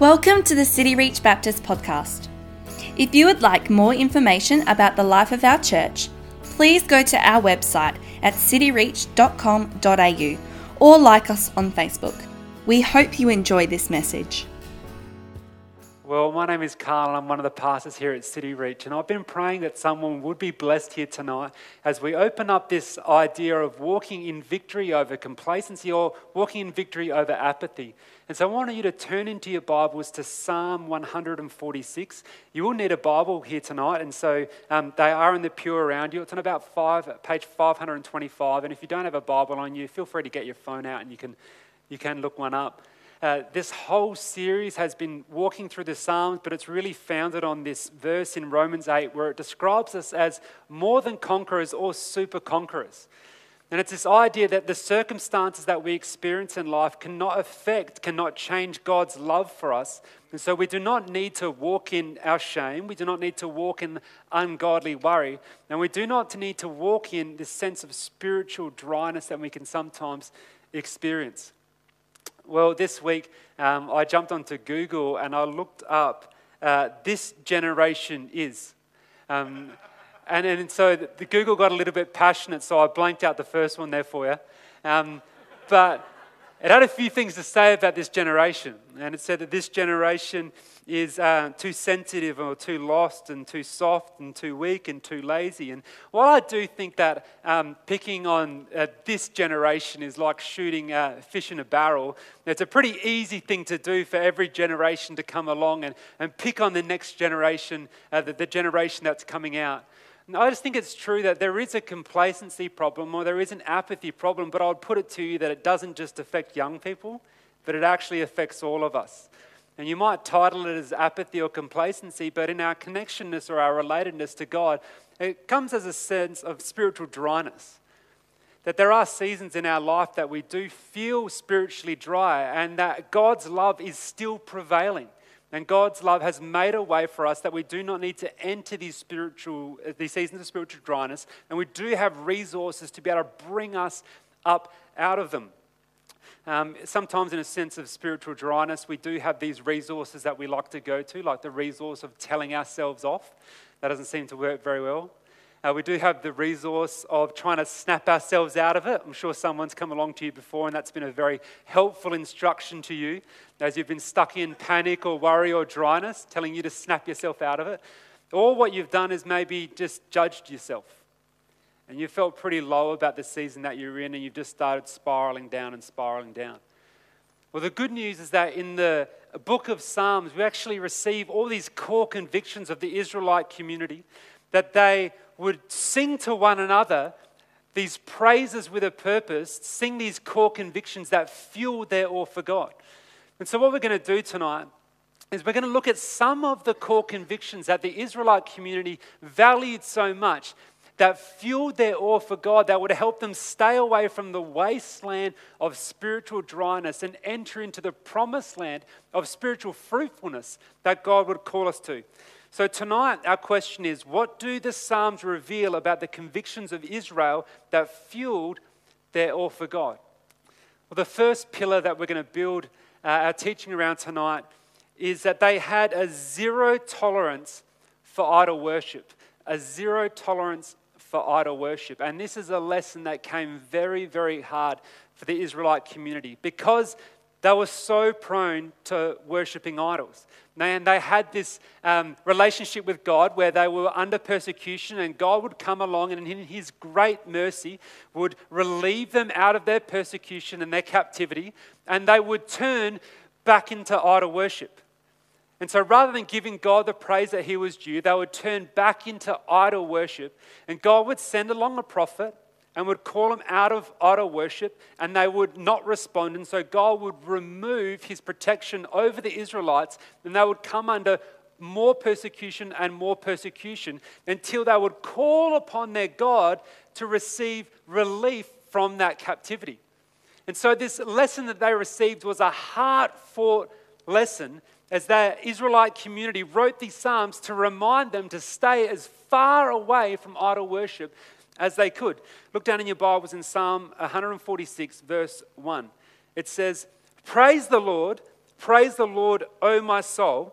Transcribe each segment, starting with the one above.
Welcome to the City Reach Baptist podcast. If you would like more information about the life of our church, please go to our website at cityreach.com.au or like us on Facebook. We hope you enjoy this message. Well, my name is Carl, and I'm one of the pastors here at City Reach. And I've been praying that someone would be blessed here tonight as we open up this idea of walking in victory over complacency or walking in victory over apathy. And so I want you to turn into your Bibles to Psalm 146. You will need a Bible here tonight, and so um, they are in the pew around you. It's on about five, page 525. And if you don't have a Bible on you, feel free to get your phone out and you can, you can look one up. Uh, this whole series has been walking through the Psalms, but it's really founded on this verse in Romans 8 where it describes us as more than conquerors or super conquerors. And it's this idea that the circumstances that we experience in life cannot affect, cannot change God's love for us. And so we do not need to walk in our shame. We do not need to walk in ungodly worry. And we do not need to walk in this sense of spiritual dryness that we can sometimes experience. Well, this week um, I jumped onto Google and I looked up uh, this generation is. Um, and, and so the, the, Google got a little bit passionate, so I blanked out the first one there for you. Um, but it had a few things to say about this generation. And it said that this generation is uh, too sensitive or too lost and too soft and too weak and too lazy. And while I do think that um, picking on uh, this generation is like shooting uh, fish in a barrel, it's a pretty easy thing to do for every generation to come along and, and pick on the next generation, uh, the, the generation that's coming out. I just think it's true that there is a complacency problem or there is an apathy problem, but I would put it to you that it doesn't just affect young people, but it actually affects all of us. And you might title it as apathy or complacency, but in our connectionness or our relatedness to God, it comes as a sense of spiritual dryness. That there are seasons in our life that we do feel spiritually dry, and that God's love is still prevailing. And God's love has made a way for us that we do not need to enter these spiritual uh, these seasons of spiritual dryness, and we do have resources to be able to bring us up out of them. Um, sometimes, in a sense of spiritual dryness, we do have these resources that we like to go to, like the resource of telling ourselves off. That doesn't seem to work very well. Uh, we do have the resource of trying to snap ourselves out of it. I'm sure someone's come along to you before, and that's been a very helpful instruction to you as you've been stuck in panic or worry or dryness, telling you to snap yourself out of it. Or what you've done is maybe just judged yourself and you felt pretty low about the season that you're in, and you've just started spiraling down and spiraling down. Well, the good news is that in the book of Psalms, we actually receive all these core convictions of the Israelite community that they would sing to one another these praises with a purpose, sing these core convictions that fuel their awe for God. And so, what we're going to do tonight is we're going to look at some of the core convictions that the Israelite community valued so much that fueled their awe for God, that would help them stay away from the wasteland of spiritual dryness and enter into the promised land of spiritual fruitfulness that God would call us to. So, tonight, our question is what do the Psalms reveal about the convictions of Israel that fueled their awe for God? Well, the first pillar that we're going to build uh, our teaching around tonight is that they had a zero tolerance for idol worship. A zero tolerance for idol worship. And this is a lesson that came very, very hard for the Israelite community because they were so prone to worshipping idols. And they had this um, relationship with God where they were under persecution, and God would come along and, in His great mercy, would relieve them out of their persecution and their captivity, and they would turn back into idol worship. And so rather than giving God the praise that he was due, they would turn back into idol worship. And God would send along a prophet and would call them out of idol worship, and they would not respond. And so God would remove his protection over the Israelites, and they would come under more persecution and more persecution until they would call upon their God to receive relief from that captivity. And so, this lesson that they received was a heart fought lesson as the Israelite community wrote these Psalms to remind them to stay as far away from idol worship as they could. Look down in your Bibles in Psalm 146, verse 1. It says, Praise the Lord, Praise the Lord, O my soul.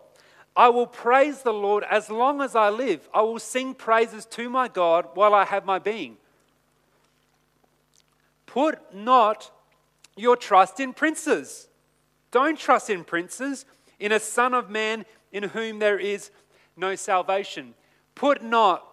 I will praise the Lord as long as I live. I will sing praises to my God while I have my being. Put not your trust in princes. Don't trust in princes, in a son of man in whom there is no salvation. Put not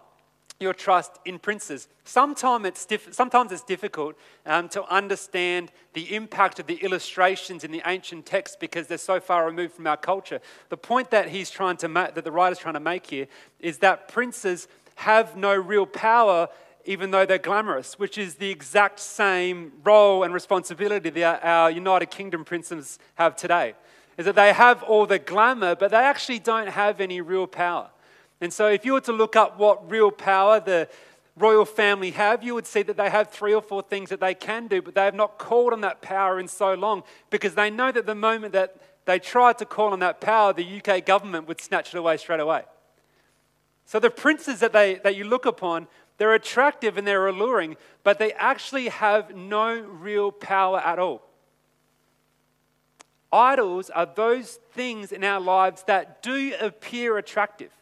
your trust in princes. Sometimes it's, diff- sometimes it's difficult um, to understand the impact of the illustrations in the ancient text because they're so far removed from our culture. The point that he's trying to ma- that the writer's trying to make here is that princes have no real power even though they're glamorous, which is the exact same role and responsibility that our United Kingdom princes have today. Is that they have all the glamour, but they actually don't have any real power. And so, if you were to look up what real power the royal family have, you would see that they have three or four things that they can do, but they have not called on that power in so long because they know that the moment that they tried to call on that power, the UK government would snatch it away straight away. So, the princes that, they, that you look upon they're attractive and they're alluring, but they actually have no real power at all. Idols are those things in our lives that do appear attractive,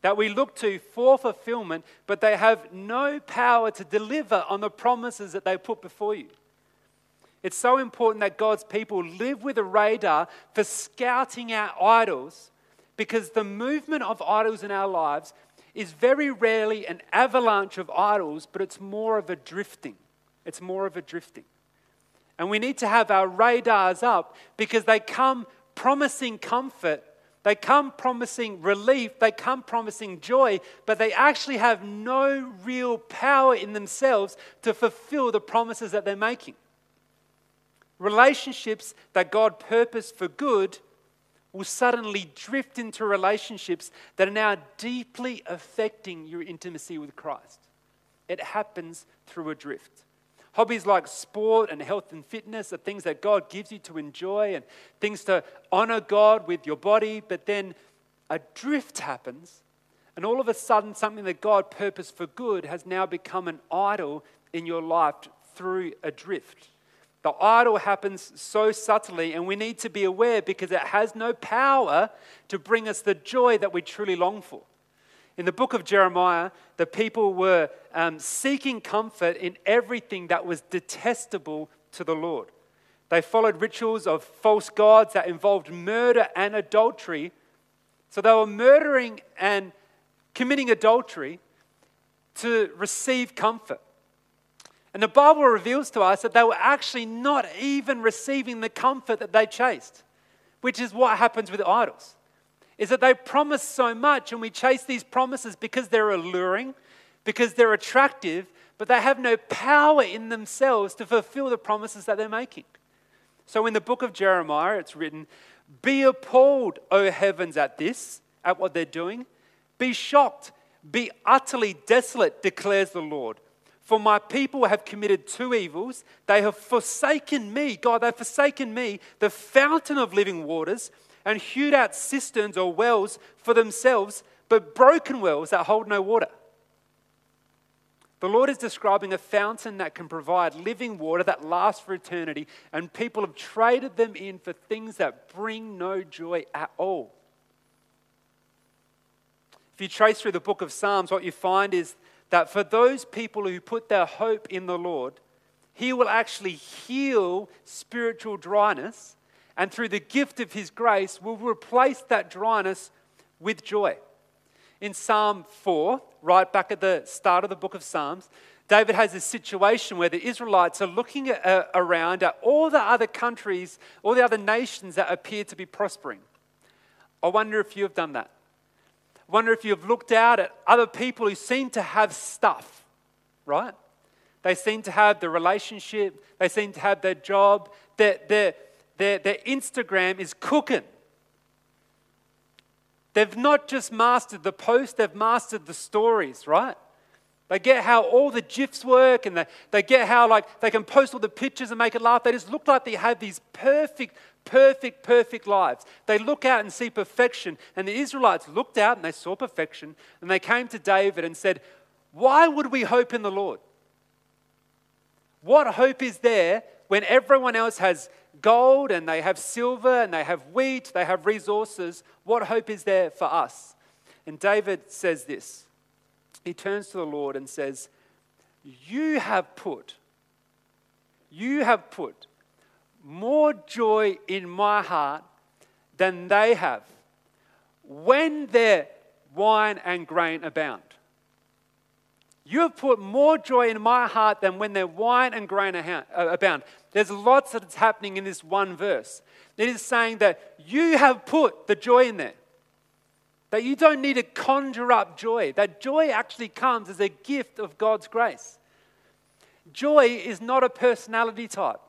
that we look to for fulfillment, but they have no power to deliver on the promises that they put before you. It's so important that God's people live with a radar for scouting out idols because the movement of idols in our lives is very rarely an avalanche of idols, but it's more of a drifting. It's more of a drifting. And we need to have our radars up because they come promising comfort, they come promising relief, they come promising joy, but they actually have no real power in themselves to fulfill the promises that they're making. Relationships that God purposed for good will suddenly drift into relationships that are now deeply affecting your intimacy with Christ. It happens through a drift. Hobbies like sport and health and fitness are things that God gives you to enjoy and things to honor God with your body, but then a drift happens, and all of a sudden, something that God purposed for good has now become an idol in your life through a drift. The idol happens so subtly, and we need to be aware because it has no power to bring us the joy that we truly long for. In the book of Jeremiah, the people were um, seeking comfort in everything that was detestable to the Lord. They followed rituals of false gods that involved murder and adultery. So they were murdering and committing adultery to receive comfort. And the Bible reveals to us that they were actually not even receiving the comfort that they chased, which is what happens with idols. Is that they promise so much and we chase these promises because they're alluring, because they're attractive, but they have no power in themselves to fulfill the promises that they're making. So in the book of Jeremiah, it's written, Be appalled, O heavens, at this, at what they're doing. Be shocked, be utterly desolate, declares the Lord. For my people have committed two evils. They have forsaken me, God, they've forsaken me, the fountain of living waters, and hewed out cisterns or wells for themselves, but broken wells that hold no water. The Lord is describing a fountain that can provide living water that lasts for eternity, and people have traded them in for things that bring no joy at all. If you trace through the book of Psalms, what you find is that for those people who put their hope in the Lord, He will actually heal spiritual dryness, and through the gift of His grace, will replace that dryness with joy. In Psalm 4, right back at the start of the book of Psalms, David has a situation where the Israelites are looking at, uh, around at all the other countries, all the other nations that appear to be prospering. I wonder if you have done that I wonder if you've looked out at other people who seem to have stuff, right? They seem to have the relationship, they seem to have their job, their, their, their, their Instagram is cooking. They've not just mastered the post, they've mastered the stories, right? They get how all the GIFs work and they, they get how like they can post all the pictures and make it laugh. They just look like they have these perfect perfect, perfect lives. They look out and see perfection. And the Israelites looked out and they saw perfection. And they came to David and said, Why would we hope in the Lord? What hope is there when everyone else has gold and they have silver and they have wheat, they have resources, what hope is there for us? And David says this. He turns to the Lord and says, You have put, you have put more joy in my heart than they have when their wine and grain abound. You have put more joy in my heart than when their wine and grain uh, abound. There's lots that's happening in this one verse. It is saying that you have put the joy in there. That you don't need to conjure up joy. That joy actually comes as a gift of God's grace. Joy is not a personality type.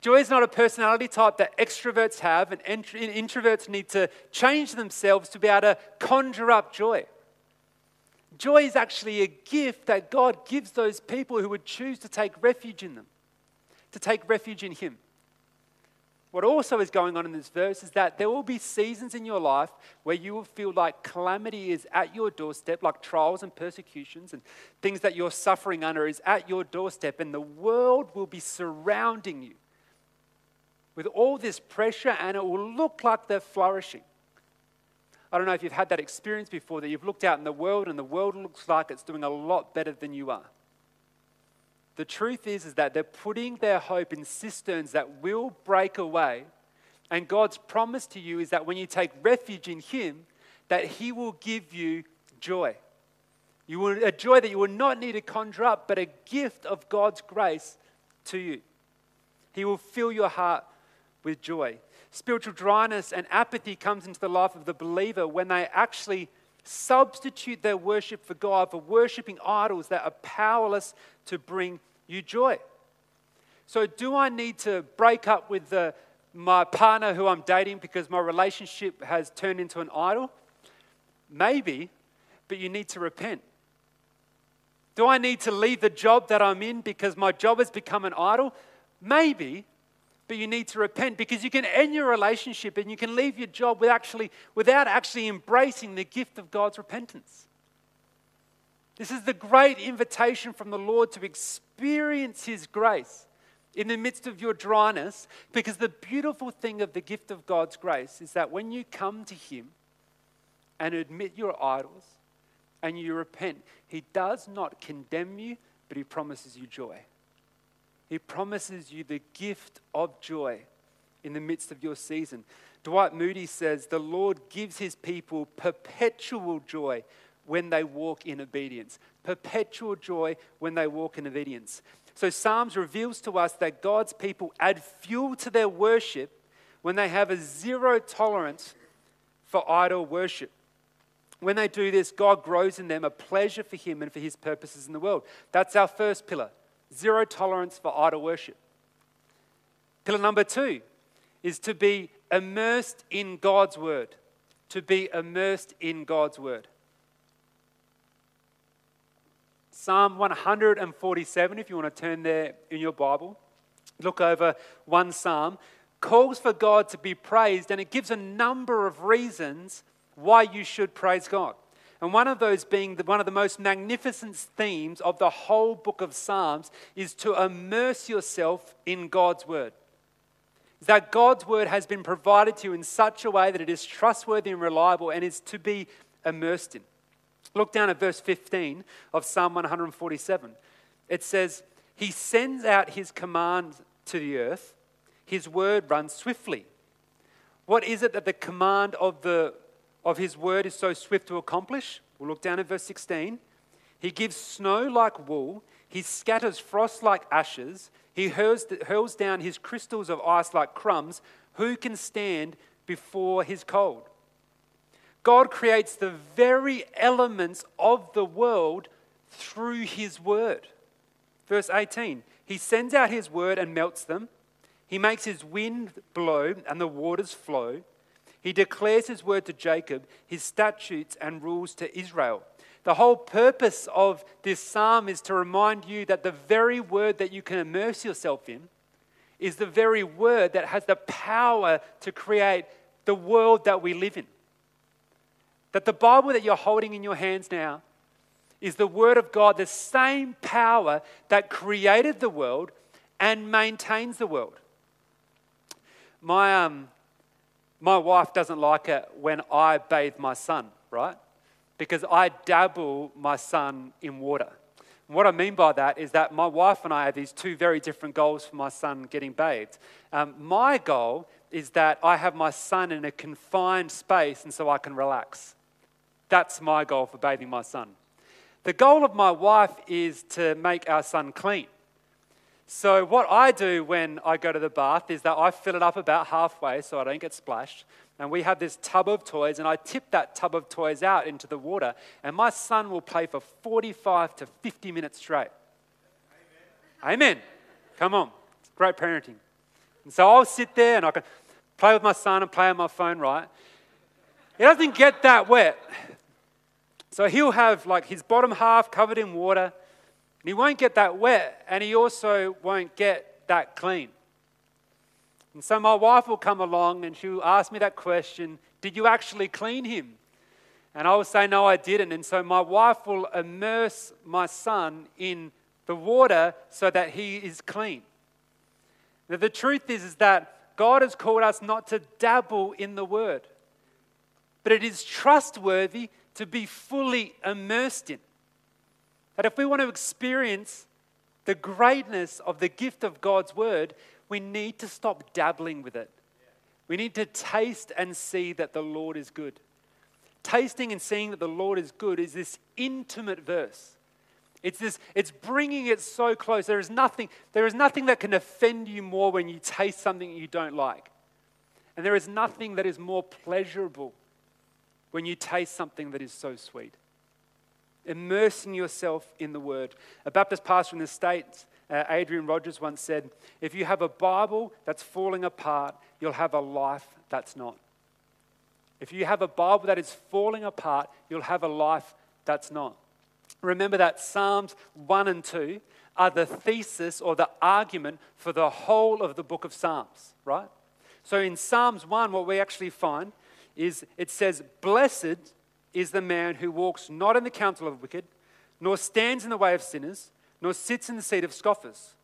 Joy is not a personality type that extroverts have, and introverts need to change themselves to be able to conjure up joy. Joy is actually a gift that God gives those people who would choose to take refuge in them, to take refuge in Him. What also is going on in this verse is that there will be seasons in your life where you will feel like calamity is at your doorstep, like trials and persecutions and things that you're suffering under is at your doorstep, and the world will be surrounding you with all this pressure, and it will look like they're flourishing. I don't know if you've had that experience before that you've looked out in the world and the world looks like it's doing a lot better than you are. The truth is, is that they're putting their hope in cisterns that will break away. And God's promise to you is that when you take refuge in Him, that He will give you joy. You will, a joy that you will not need to conjure up, but a gift of God's grace to you. He will fill your heart with joy. Spiritual dryness and apathy comes into the life of the believer when they actually substitute their worship for God for worshiping idols that are powerless to bring you joy. So, do I need to break up with the, my partner who I'm dating because my relationship has turned into an idol? Maybe, but you need to repent. Do I need to leave the job that I'm in because my job has become an idol? Maybe, but you need to repent because you can end your relationship and you can leave your job with actually, without actually embracing the gift of God's repentance. This is the great invitation from the Lord to experience His grace in the midst of your dryness because the beautiful thing of the gift of God's grace is that when you come to Him and admit your idols and you repent, He does not condemn you, but He promises you joy. He promises you the gift of joy in the midst of your season. Dwight Moody says, The Lord gives his people perpetual joy when they walk in obedience. Perpetual joy when they walk in obedience. So, Psalms reveals to us that God's people add fuel to their worship when they have a zero tolerance for idol worship. When they do this, God grows in them a pleasure for Him and for His purposes in the world. That's our first pillar zero tolerance for idol worship. Pillar number two is to be immersed in God's word. To be immersed in God's word. Psalm 147, if you want to turn there in your Bible, look over one psalm, calls for God to be praised, and it gives a number of reasons why you should praise God. And one of those being the, one of the most magnificent themes of the whole book of Psalms is to immerse yourself in God's word. That God's word has been provided to you in such a way that it is trustworthy and reliable and is to be immersed in. Look down at verse 15 of Psalm 147. It says, He sends out His command to the earth, His word runs swiftly. What is it that the command of the of his word is so swift to accomplish. We'll look down at verse 16. He gives snow like wool, he scatters frost like ashes, he hurls, hurls down his crystals of ice like crumbs. Who can stand before his cold? God creates the very elements of the world through his word. Verse 18 He sends out his word and melts them. He makes his wind blow and the waters flow. He declares his word to Jacob, his statutes and rules to Israel. The whole purpose of this psalm is to remind you that the very word that you can immerse yourself in is the very word that has the power to create the world that we live in. That the Bible that you're holding in your hands now is the Word of God, the same power that created the world and maintains the world. My, um, my wife doesn't like it when I bathe my son, right? Because I dabble my son in water. What I mean by that is that my wife and I have these two very different goals for my son getting bathed. Um, my goal is that I have my son in a confined space and so I can relax. That's my goal for bathing my son. The goal of my wife is to make our son clean. So, what I do when I go to the bath is that I fill it up about halfway so I don't get splashed. And we have this tub of toys, and I tip that tub of toys out into the water, and my son will play for 45 to 50 minutes straight. Amen. Amen. Come on. It's great parenting. And so I'll sit there and I can play with my son and play on my phone, right? He doesn't get that wet. So he'll have like his bottom half covered in water and he won't get that wet, and he also won't get that clean. And so my wife will come along and she'll ask me that question Did you actually clean him? And I will say, No, I didn't. And so my wife will immerse my son in the water so that he is clean. Now, the truth is, is that God has called us not to dabble in the word, but it is trustworthy to be fully immersed in. That if we want to experience the greatness of the gift of God's word, we need to stop dabbling with it. We need to taste and see that the Lord is good. Tasting and seeing that the Lord is good is this intimate verse. It's this it's bringing it so close. There is nothing there is nothing that can offend you more when you taste something you don't like. And there is nothing that is more pleasurable when you taste something that is so sweet immersing yourself in the Word. A Baptist pastor in the States, uh, Adrian Rogers, once said, If you have a Bible that's falling apart, you'll have a life that's not. If you have a Bible that is falling apart, you'll have a life that's not. Remember that Psalms 1 and 2 are the thesis or the argument for the whole of the book of Psalms, right? So in Psalms 1, what we actually find is it says, Blessed is the man who walks not in the counsel of wicked, nor stands in the way of sinners, nor sits in the seat of scoffers.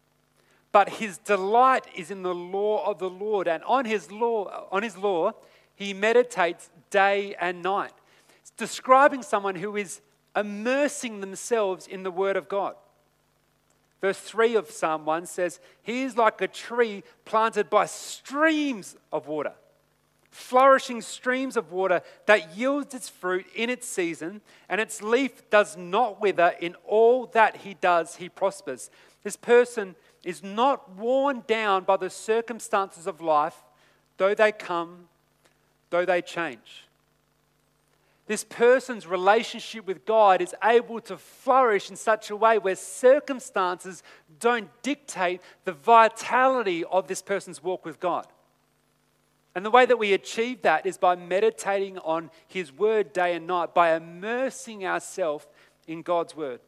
But his delight is in the law of the Lord, and on his law, on his law, he meditates day and night. It's describing someone who is immersing themselves in the word of God. Verse 3 of Psalm 1 says, He is like a tree planted by streams of water flourishing streams of water that yields its fruit in its season, and its leaf does not wither. In all that he does, he prospers. This person is not worn down by the circumstances of life, though they come, though they change. This person's relationship with God is able to flourish in such a way where circumstances don't dictate the vitality of this person's walk with God. And the way that we achieve that is by meditating on His Word day and night, by immersing ourselves in God's Word.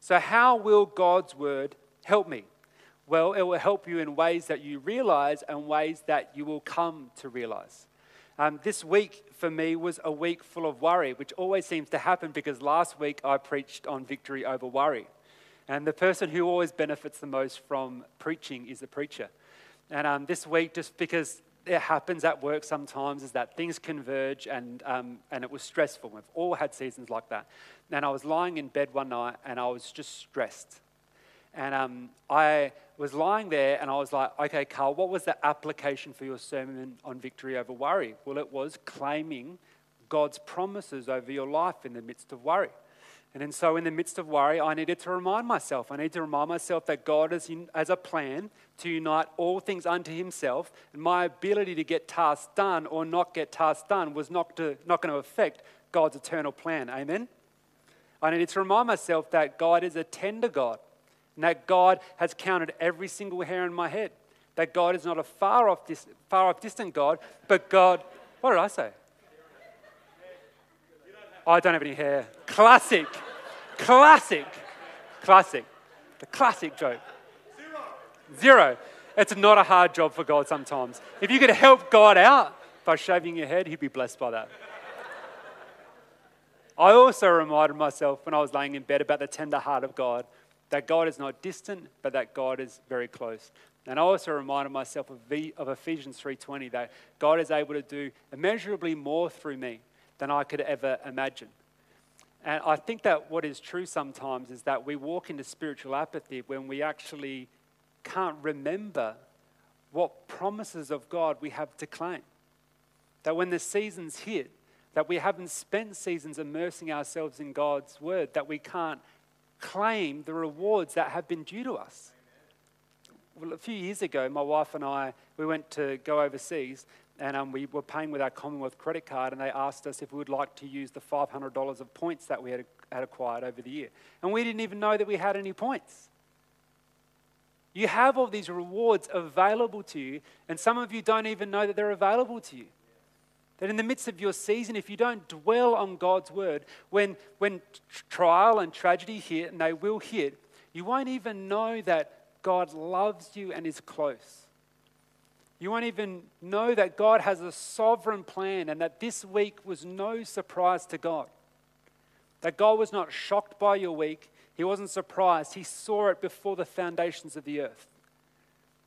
So, how will God's Word help me? Well, it will help you in ways that you realize and ways that you will come to realize. Um, this week for me was a week full of worry, which always seems to happen because last week I preached on victory over worry. And the person who always benefits the most from preaching is the preacher. And um, this week, just because it happens at work sometimes, is that things converge, and, um, and it was stressful. We've all had seasons like that. And I was lying in bed one night, and I was just stressed. And um, I was lying there, and I was like, okay, Carl, what was the application for your sermon on victory over worry? Well, it was claiming God's promises over your life in the midst of worry. And then, so in the midst of worry, I needed to remind myself. I need to remind myself that God has, in, has a plan to unite all things unto Himself. And my ability to get tasks done or not get tasks done was not, to, not going to affect God's eternal plan. Amen? I needed to remind myself that God is a tender God and that God has counted every single hair in my head. That God is not a far off, dis, far off distant God, but God, what did I say? I don't have any hair. Classic. classic. Classic. The classic joke. Zero. It's not a hard job for God sometimes. If you could help God out by shaving your head, He'd be blessed by that. I also reminded myself when I was laying in bed about the tender heart of God That God is not distant, but that God is very close. And I also reminded myself of, v, of Ephesians 3:20 that God is able to do immeasurably more through me than I could ever imagine. And I think that what is true sometimes is that we walk into spiritual apathy when we actually can't remember what promises of God we have to claim. That when the seasons hit, that we haven't spent seasons immersing ourselves in God's word, that we can't claim the rewards that have been due to us. Well, a few years ago, my wife and I, we went to go overseas and um, we were paying with our Commonwealth credit card, and they asked us if we would like to use the $500 of points that we had, had acquired over the year. And we didn't even know that we had any points. You have all these rewards available to you, and some of you don't even know that they're available to you. That in the midst of your season, if you don't dwell on God's word, when, when trial and tragedy hit, and they will hit, you won't even know that God loves you and is close. You won't even know that God has a sovereign plan and that this week was no surprise to God. That God was not shocked by your week, He wasn't surprised. He saw it before the foundations of the earth.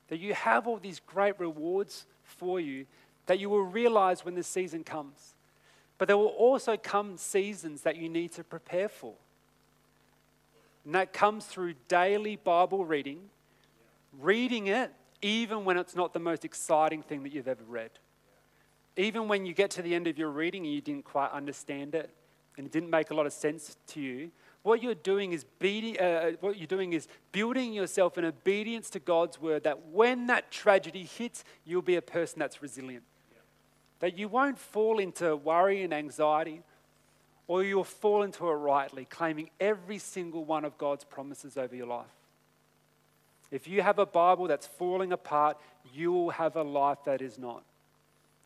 That you have all these great rewards for you that you will realize when the season comes. But there will also come seasons that you need to prepare for. And that comes through daily Bible reading, reading it even when it's not the most exciting thing that you've ever read. Even when you get to the end of your reading and you didn't quite understand it and it didn't make a lot of sense to you, what you're doing is beating, uh, what you're doing is building yourself in obedience to God's word that when that tragedy hits, you'll be a person that's resilient. That you won't fall into worry and anxiety, or you'll fall into it rightly, claiming every single one of God's promises over your life. If you have a Bible that's falling apart, you will have a life that is not.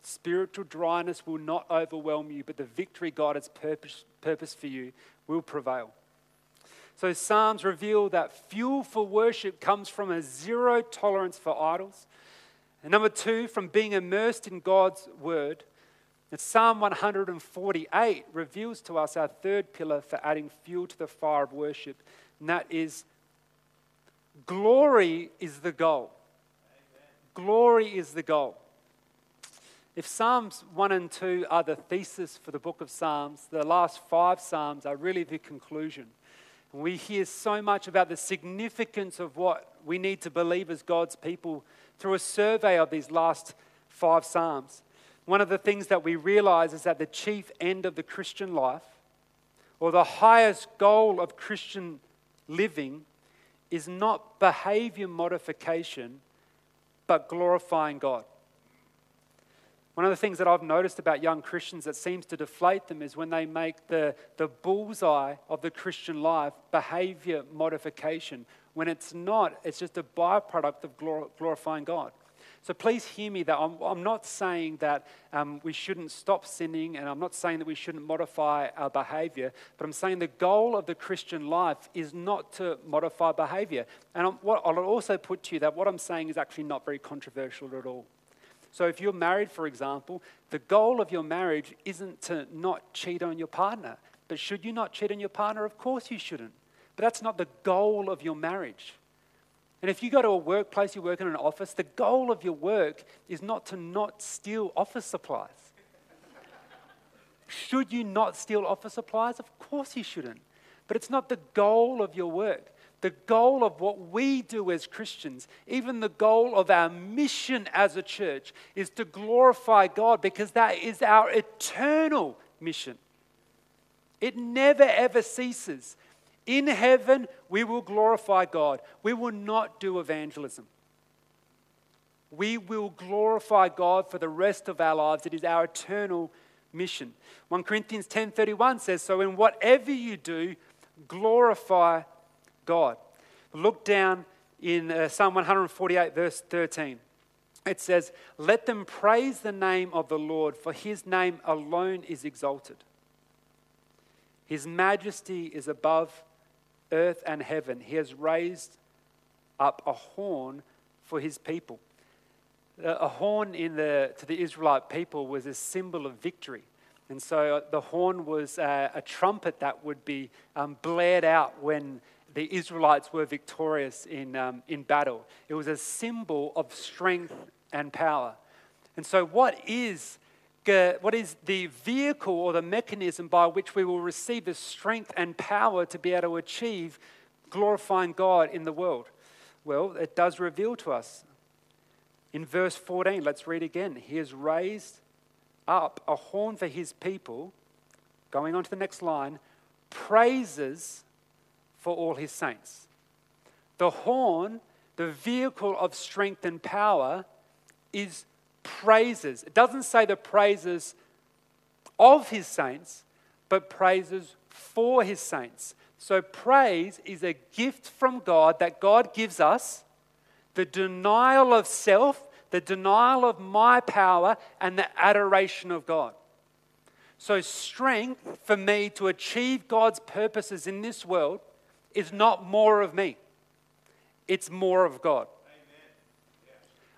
Spiritual dryness will not overwhelm you, but the victory God has purpose, purpose for you will prevail. So, Psalms reveal that fuel for worship comes from a zero tolerance for idols. And number two, from being immersed in God's word. And Psalm 148 reveals to us our third pillar for adding fuel to the fire of worship, and that is Glory is the goal. Amen. Glory is the goal. If Psalms 1 and 2 are the thesis for the book of Psalms, the last five Psalms are really the conclusion. And we hear so much about the significance of what we need to believe as God's people through a survey of these last five Psalms. One of the things that we realize is that the chief end of the Christian life, or the highest goal of Christian living, is not behavior modification, but glorifying God. One of the things that I've noticed about young Christians that seems to deflate them is when they make the, the bullseye of the Christian life behavior modification. When it's not, it's just a byproduct of glorifying God. So please hear me that I'm, I'm not saying that um, we shouldn't stop sinning and I'm not saying that we shouldn't modify our behavior, but I'm saying the goal of the Christian life is not to modify behavior. And I'm, what, I'll also put to you that what I'm saying is actually not very controversial at all. So if you're married, for example, the goal of your marriage isn't to not cheat on your partner. But should you not cheat on your partner? Of course you shouldn't. But that's not the goal of your marriage. And if you go to a workplace, you work in an office, the goal of your work is not to not steal office supplies. Should you not steal office supplies? Of course you shouldn't. But it's not the goal of your work. The goal of what we do as Christians, even the goal of our mission as a church, is to glorify God because that is our eternal mission. It never ever ceases. In heaven, we will glorify God. We will not do evangelism. We will glorify God for the rest of our lives. It is our eternal mission. 1 Corinthians 10:31 says, "So in whatever you do, glorify God." Look down in uh, Psalm 148 verse 13. It says, "Let them praise the name of the Lord, for his name alone is exalted. His majesty is above earth and heaven. He has raised up a horn for his people. A horn in the, to the Israelite people was a symbol of victory. And so uh, the horn was a, a trumpet that would be um, blared out when the Israelites were victorious in, um, in battle. It was a symbol of strength and power. And so, what is, what is the vehicle or the mechanism by which we will receive the strength and power to be able to achieve glorifying God in the world? Well, it does reveal to us. In verse 14, let's read again. He has raised up a horn for his people. Going on to the next line praises for all his saints. The horn, the vehicle of strength and power, is praises. It doesn't say the praises of his saints, but praises for his saints. So, praise is a gift from God that God gives us the denial of self, the denial of my power, and the adoration of God. So, strength for me to achieve God's purposes in this world is not more of me, it's more of God.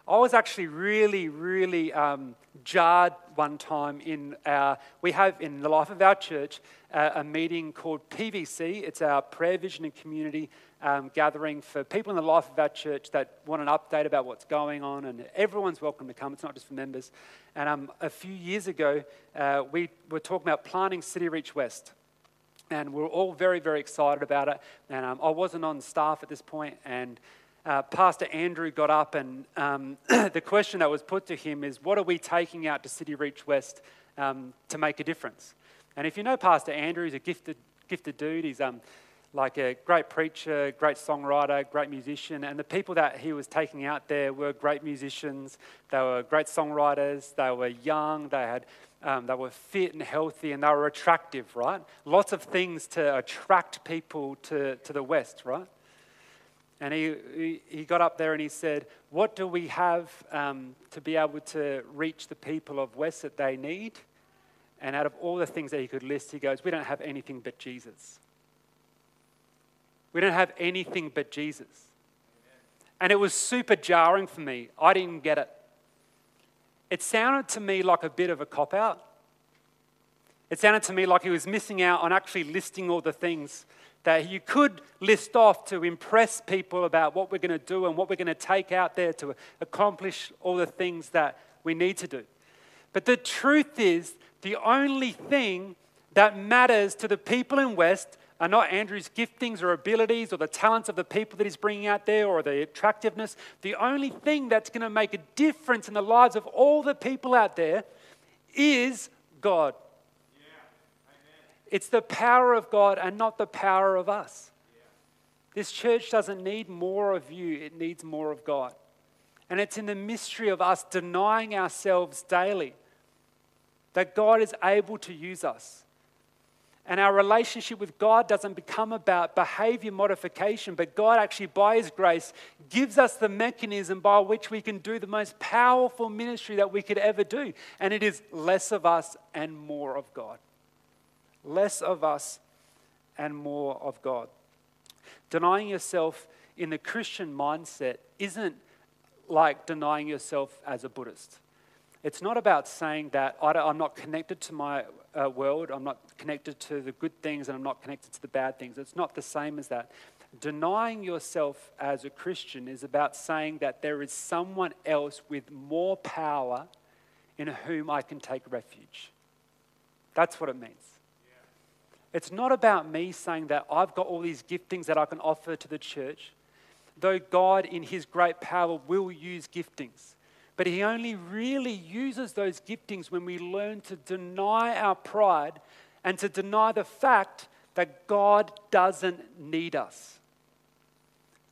I was actually really, really um, jarred one time in our, we have in the life of our church uh, a meeting called PVC. It's our prayer, vision, and community um, gathering for people in the life of our church that want an update about what's going on, and everyone's welcome to come. It's not just for members. And um, a few years ago, uh, we were talking about planting City Reach West. And we are all very, very excited about it. And um, I wasn't on staff at this point, and uh, Pastor Andrew got up, and um, the question that was put to him is, What are we taking out to City Reach West um, to make a difference? And if you know Pastor Andrew, he's a gifted, gifted dude. He's um, like a great preacher, great songwriter, great musician. And the people that he was taking out there were great musicians, they were great songwriters, they were young, they had um, they were fit and healthy and they were attractive, right? Lots of things to attract people to, to the West, right? And he, he got up there and he said, What do we have um, to be able to reach the people of West that they need? And out of all the things that he could list, he goes, We don't have anything but Jesus. We don't have anything but Jesus. And it was super jarring for me. I didn't get it. It sounded to me like a bit of a cop out. It sounded to me like he was missing out on actually listing all the things that you could list off to impress people about what we're going to do and what we're going to take out there to accomplish all the things that we need to do. But the truth is, the only thing that matters to the people in West are not Andrew's giftings or abilities or the talents of the people that he's bringing out there or the attractiveness. The only thing that's going to make a difference in the lives of all the people out there is God. It's the power of God and not the power of us. This church doesn't need more of you, it needs more of God. And it's in the mystery of us denying ourselves daily that God is able to use us. And our relationship with God doesn't become about behavior modification, but God actually, by His grace, gives us the mechanism by which we can do the most powerful ministry that we could ever do. And it is less of us and more of God less of us and more of God. Denying yourself in the Christian mindset isn't like denying yourself as a Buddhist. It's not about saying that I'm not connected to my uh, world, I'm not connected to the good things, and I'm not connected to the bad things. It's not the same as that. Denying yourself as a Christian is about saying that there is someone else with more power in whom I can take refuge. That's what it means. It's not about me saying that I've got all these giftings that I can offer to the church, though God, in His great power, will use giftings. But He only really uses those giftings when we learn to deny our pride and to deny the fact that God doesn't need us.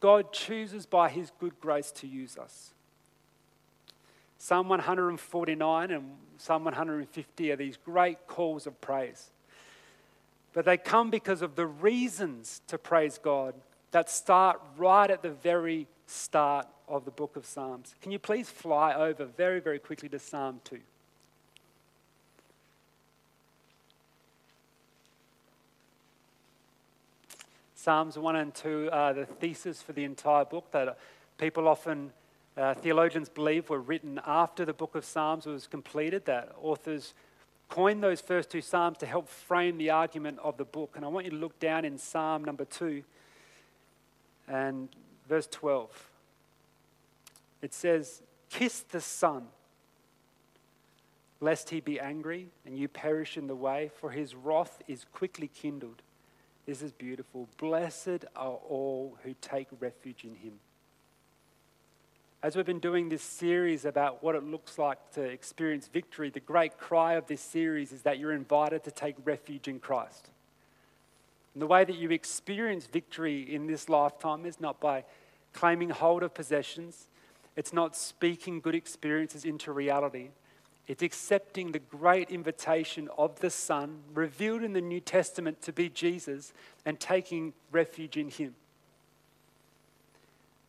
God chooses by His good grace to use us. Psalm 149 and Psalm 150 are these great calls of praise but they come because of the reasons to praise God that start right at the very start of the book of Psalms. Can you please fly over very, very quickly to Psalm 2? Psalms 1 and 2 are the thesis for the entire book that people often, uh, theologians believe, were written after the book of Psalms was completed, that authors coined those first two Psalms to help frame the argument of the book. And I want you to look down in Psalm number two. And verse 12, it says, Kiss the Son, lest he be angry and you perish in the way, for his wrath is quickly kindled. This is beautiful. Blessed are all who take refuge in him. As we've been doing this series about what it looks like to experience victory, the great cry of this series is that you're invited to take refuge in Christ. And the way that you experience victory in this lifetime is not by claiming hold of possessions, it's not speaking good experiences into reality. It's accepting the great invitation of the Son, revealed in the New Testament to be Jesus, and taking refuge in Him.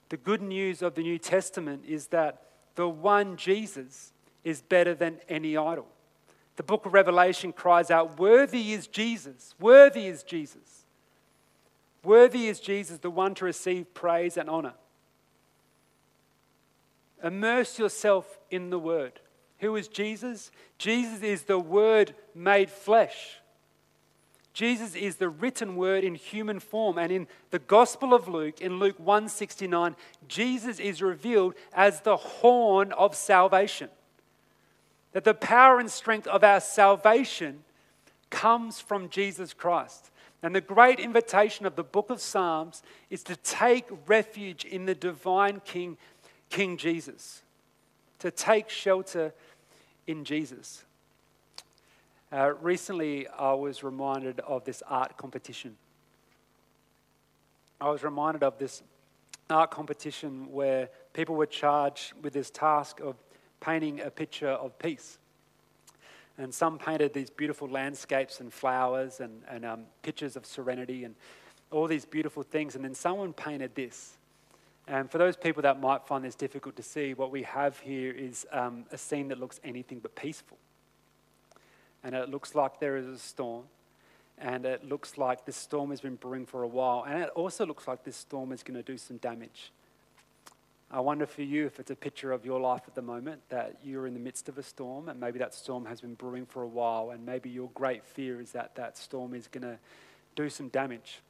The good news of the New Testament is that the one Jesus is better than any idol. The book of Revelation cries out, Worthy is Jesus, worthy is Jesus. Worthy is Jesus, the one to receive praise and honor. Immerse yourself in the Word. Who is Jesus? Jesus is the Word made flesh. Jesus is the written word in human form. And in the Gospel of Luke, in Luke 169, Jesus is revealed as the horn of salvation. That the power and strength of our salvation comes from Jesus Christ. And the great invitation of the book of Psalms is to take refuge in the divine King, King Jesus, to take shelter in Jesus. Uh, recently, I was reminded of this art competition. I was reminded of this art competition where people were charged with this task of painting a picture of peace. And some painted these beautiful landscapes and flowers and, and um, pictures of serenity and all these beautiful things. And then someone painted this. And for those people that might find this difficult to see, what we have here is um, a scene that looks anything but peaceful. And it looks like there is a storm. And it looks like this storm has been brewing for a while. And it also looks like this storm is going to do some damage. I wonder for you if it's a picture of your life at the moment that you're in the midst of a storm and maybe that storm has been brewing for a while. And maybe your great fear is that that storm is going to do some damage.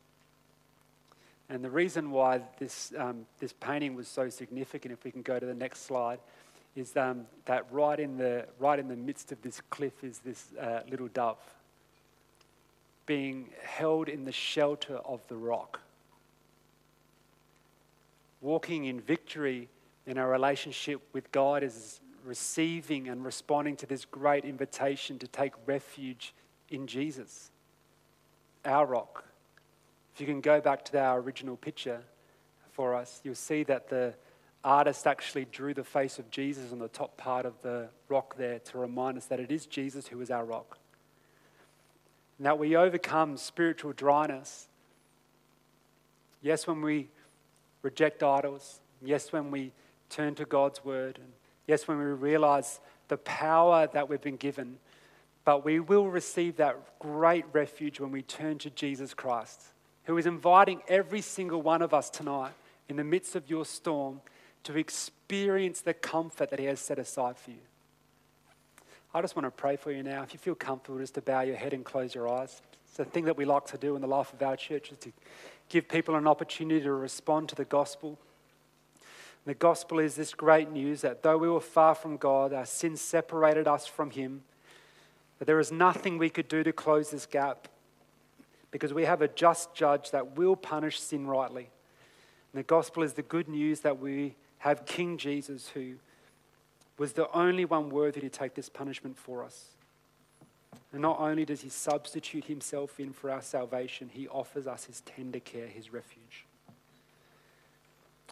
And the reason why this, um, this painting was so significant, if we can go to the next slide, is um, that right in, the, right in the midst of this cliff is this uh, little dove being held in the shelter of the rock. Walking in victory in our relationship with God is receiving and responding to this great invitation to take refuge in Jesus, our rock if you can go back to our original picture for us, you'll see that the artist actually drew the face of Jesus on the top part of the rock there to remind us that it is Jesus who is our rock. And that we overcome spiritual dryness. Yes, when we reject idols. Yes, when we turn to God's word. And yes, when we realize the power that we've been given. But we will receive that great refuge when we turn to Jesus Christ who is inviting every single one of us tonight in the midst of your storm to experience the comfort that He has set aside for you. I just want to pray for you now. If you feel comfortable, just to bow your head and close your eyes. It's a thing that we like to do in the life of our church is to give people an opportunity to respond to the gospel. The gospel is this great news that though we were far from God, our sins separated us from Him, that there is nothing we could do to close this gap because we have a just judge that will punish sin rightly. And the gospel is the good news that we have King Jesus who was the only one worthy to take this punishment for us. And not only does he substitute himself in for our salvation, he offers us his tender care, his refuge.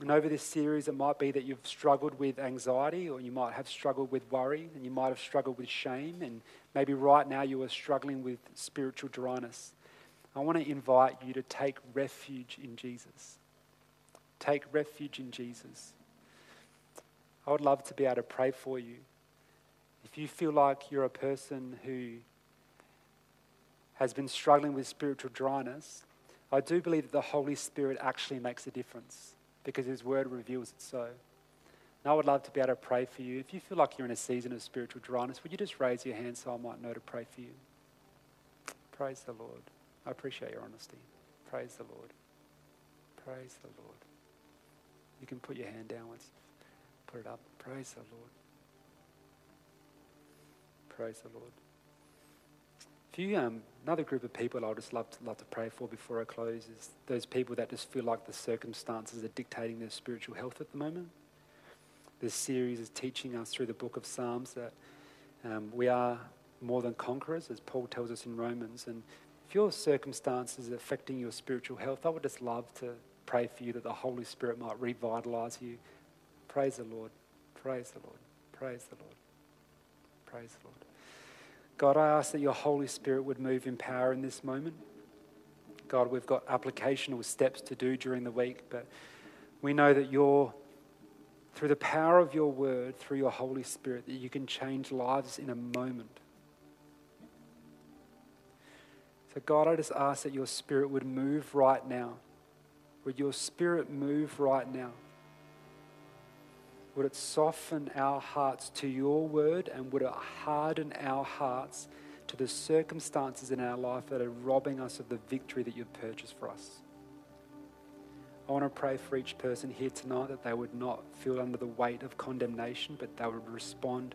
And over this series, it might be that you've struggled with anxiety, or you might have struggled with worry, and you might have struggled with shame, and maybe right now you are struggling with spiritual dryness. I want to invite you to take refuge in Jesus. Take refuge in Jesus. I would love to be able to pray for you. If you feel like you're a person who has been struggling with spiritual dryness, I do believe that the Holy Spirit actually makes a difference because His Word reveals it so. And I would love to be able to pray for you. If you feel like you're in a season of spiritual dryness, would you just raise your hand so I might know to pray for you? Praise the Lord. I appreciate your honesty. Praise the Lord. Praise the Lord. You can put your hand down once. Put it up. Praise the Lord. Praise the Lord. If you, um, another group of people I'd just love to, love to pray for before I close is those people that just feel like the circumstances are dictating their spiritual health at the moment. This series is teaching us through the book of Psalms that um, we are more than conquerors, as Paul tells us in Romans. And if your circumstances are affecting your spiritual health, I would just love to pray for you that the Holy Spirit might revitalize you. Praise the Lord. Praise the Lord. Praise the Lord. Praise the Lord. God, I ask that your Holy Spirit would move in power in this moment. God, we've got applicational steps to do during the week, but we know that you're, through the power of your word, through your Holy Spirit, that you can change lives in a moment. So, God, I just ask that your spirit would move right now. Would your spirit move right now? Would it soften our hearts to your word and would it harden our hearts to the circumstances in our life that are robbing us of the victory that you've purchased for us? I want to pray for each person here tonight that they would not feel under the weight of condemnation, but they would respond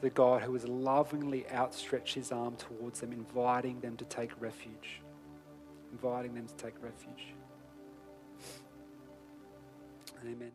the God who has lovingly outstretched his arm towards them, inviting them to take refuge. Inviting them to take refuge. Amen.